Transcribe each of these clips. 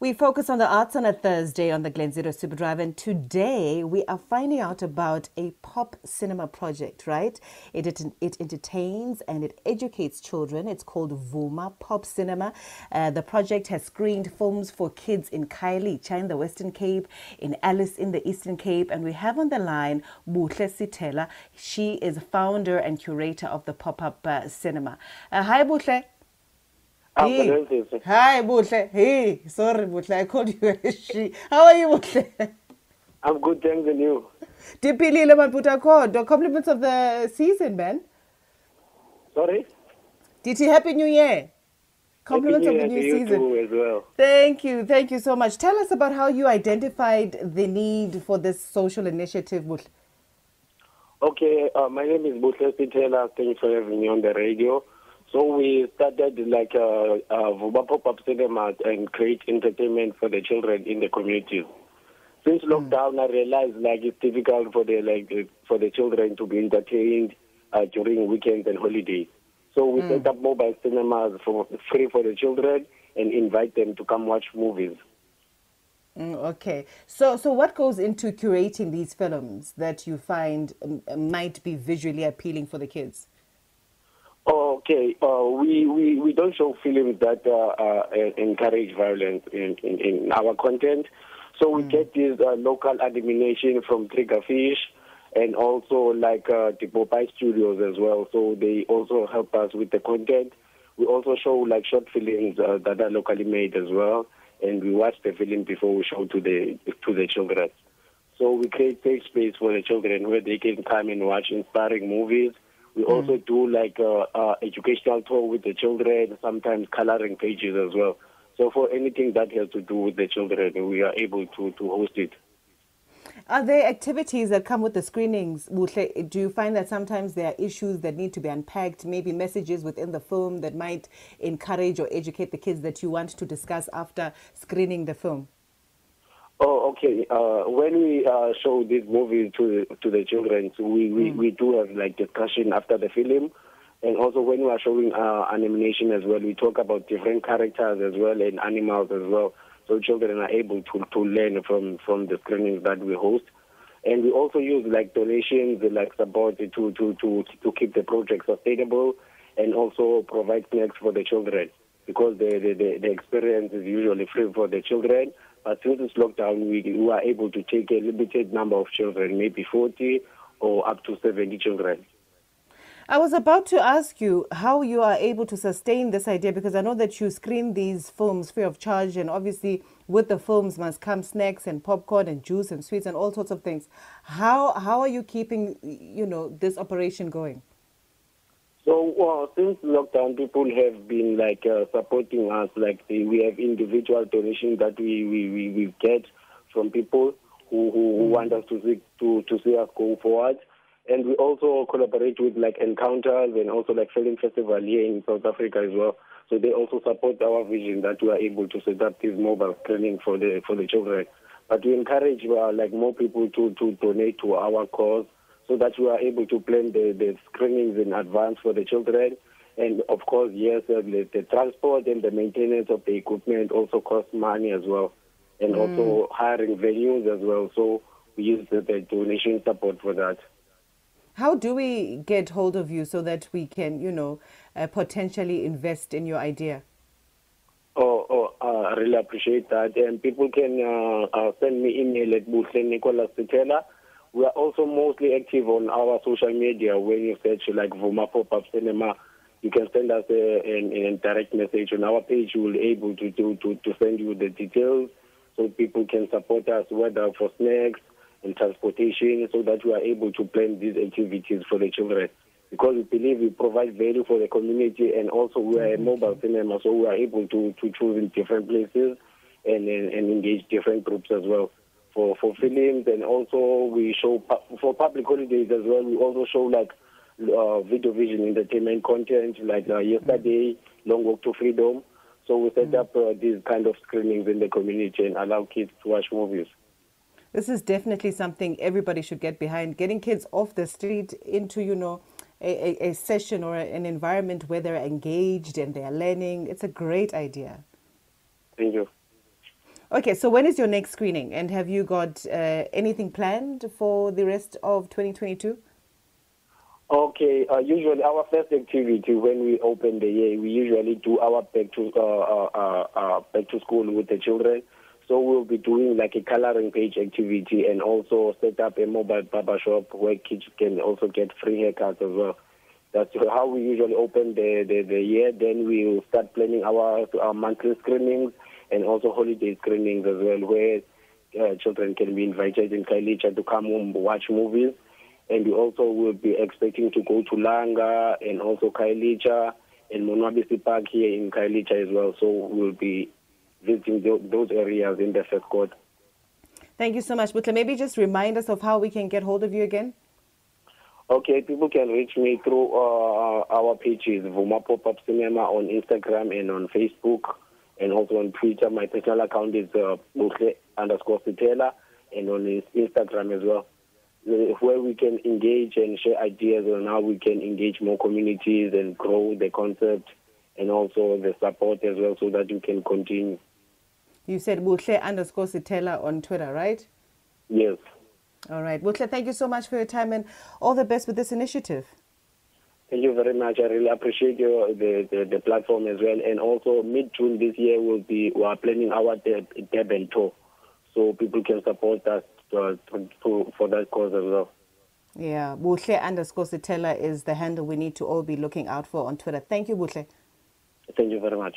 We focus on the arts on a Thursday on the Glen Zero Super Drive, and today we are finding out about a pop cinema project, right? It, it, it entertains and it educates children. It's called Vuma Pop Cinema. Uh, the project has screened films for kids in Khayelitsha in the Western Cape, in Alice in the Eastern Cape, and we have on the line Buhle Sithela. She is founder and curator of the pop up uh, cinema. Uh, hi, Buhle. Hi, Buhle. Hey, sorry, Buhle. I called you a she. How are you, Buhle? I'm good, thanks, and you? Manputa Kodo. Compliments of the season, man. Sorry? Did you Happy New Year? Compliments of the new you season. too as well. Thank you. Thank you so much. Tell us about how you identified the need for this social initiative, Buhle. Okay, uh, my name is Buhle Sithela. Thanks for having me on the radio. So we started like a, a Vuma pop-up cinema and create entertainment for the children in the community. Since lockdown, I realized like it's difficult for the like uh, for the children to be entertained uh, during weekends and holidays. So we set up mobile cinemas for free for the children and invite them to come watch movies. Mm, okay. So, so what goes into curating these films that you find um, might be visually appealing for the kids? Okay, uh, we, we, we don't show films that uh, uh, encourage violence in, in, in our content. So we get this uh, local admination from Triggerfish and also like uh, the Popeye Studios as well. So they also help us with the content. We also show like short films uh, that are locally made as well, and we watch the film before we show to the to the children. So we create safe space for the children where they can come and watch inspiring movies. We also do like uh, uh, educational tour with the children, sometimes coloring pages as well. So for anything that has to do with the children, we are able to, to host it. Are there activities that come with the screenings? Do you find that sometimes there are issues that need to be unpacked, maybe messages within the film that might encourage or educate the kids that you want to discuss after screening the film? Oh, okay. Uh, when we uh, show this movie to to the children, so we, we, we do have like discussion after the film, and also when we are showing uh, animation as well, we talk about different characters as well and animals as well, so children are able to to learn from from the screenings that we host, and we also use like donations like support to to to to keep the project sustainable, and also provide snacks for the children. Because the the, the, the experience is usually free for the children. But since this lockdown, we, we are able to take a limited number of children, maybe 40 or up to 70 children. I was about to ask you how you are able to sustain this idea because I know that you screen these films free of charge, and obviously, with the films must come snacks and popcorn and juice and sweets and all sorts of things. How how are you keeping you know this operation going? So well, since lockdown, people have been like uh, supporting us. Like we have individual donations that we, we, we, we get from people who, who, who want us to see to, to see us go forward. And we also collaborate with like Encounters and also like Film Festival here in South Africa as well. So they also support our vision that we are able to set up this mobile screening for the for the children. But we encourage uh, like more people to, to donate to our cause so that we are able to plan the, the screenings in advance for the children. And of course, yes, uh, the, the transport and the maintenance of the equipment also costs money as well, and also hiring venues as well. So we use the, the donation support for that. How do we get hold of you so that we can, you know, uh, potentially invest in your idea? Oh, oh uh, I really appreciate that. And people can uh, uh, send me email at Buhle Nicholas Sithela. We are also mostly active on our social media. When you search like Vuma Pop-Up Cinema, you can send us a, an, a direct message on our page. We will be able to, to, to, to send you the details so people can support us, whether for snacks and transportation, so that we are able to plan these activities for the children. Because we believe we provide value for the community and also we are a mobile mm-hmm. cinema, so we are able to, to choose in different places and, and, and engage different groups as well for, for films and also we show for public holidays as well. We also show like uh, Videovision entertainment content like uh, yesterday, Long Walk to Freedom. So we set up uh, these kind of screenings in the community and allow kids to watch movies. This is definitely something everybody should get behind. Getting kids off the street into, you know, a, a, a session or an environment where they're engaged and they're learning. It's a great idea. Thank you. Okay, so when is your next screening? And have you got uh, anything planned for the rest of 2022? Okay, uh, usually our first activity when we open the year, we usually do our back to uh, uh, uh, uh, back to school with the children. So we'll be doing like a coloring page activity and also set up a mobile barber shop where kids can also get free haircuts as well. That's how we usually open the, the, the year. Then we will start planning our, our monthly screenings and also holiday screenings as well, where uh, children can be invited in Khayelitsha to come home watch movies and we also will be expecting to go to Langa and also Khayelitsha and Monwabisi Park here in Khayelitsha as well. So we'll be visiting those areas in the first quarter. Thank you so much, Buhle. Maybe just remind us of how we can get hold of you again. Okay, people can reach me through uh, our pages, Vuma Pop Up Cinema on Instagram and on Facebook, and also on Twitter. My personal account is uh, underscore Sithela, and on Instagram as well where we can engage and share ideas on how we can engage more communities and grow the concept and also the support as well so that we can continue. You said Buhle underscore Sithela on Twitter, right? Yes. All right. Buhle, thank you so much for your time and all the best with this initiative. Thank you very much. I really appreciate your, the, the, the platform as well. And also, mid June this year, we'll be we are planning our Durban tour, so people can support us uh, to, to, for that cause as well. Yeah, Buhle underscore Sithela is the handle we need to all be looking out for on Twitter. Thank you, Buhle. Thank you very much.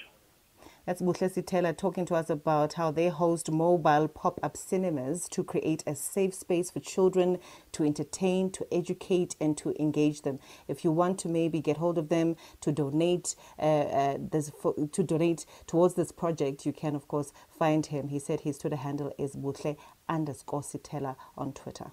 That's Buhle Sithela talking to us about how they host mobile pop-up cinemas to create a safe space for children to entertain, to educate, and to engage them. If you want to maybe get hold of them to donate uh, uh, this to donate towards this project, you can of course find him. He said his Twitter handle is Buhle underscore Sithela on Twitter.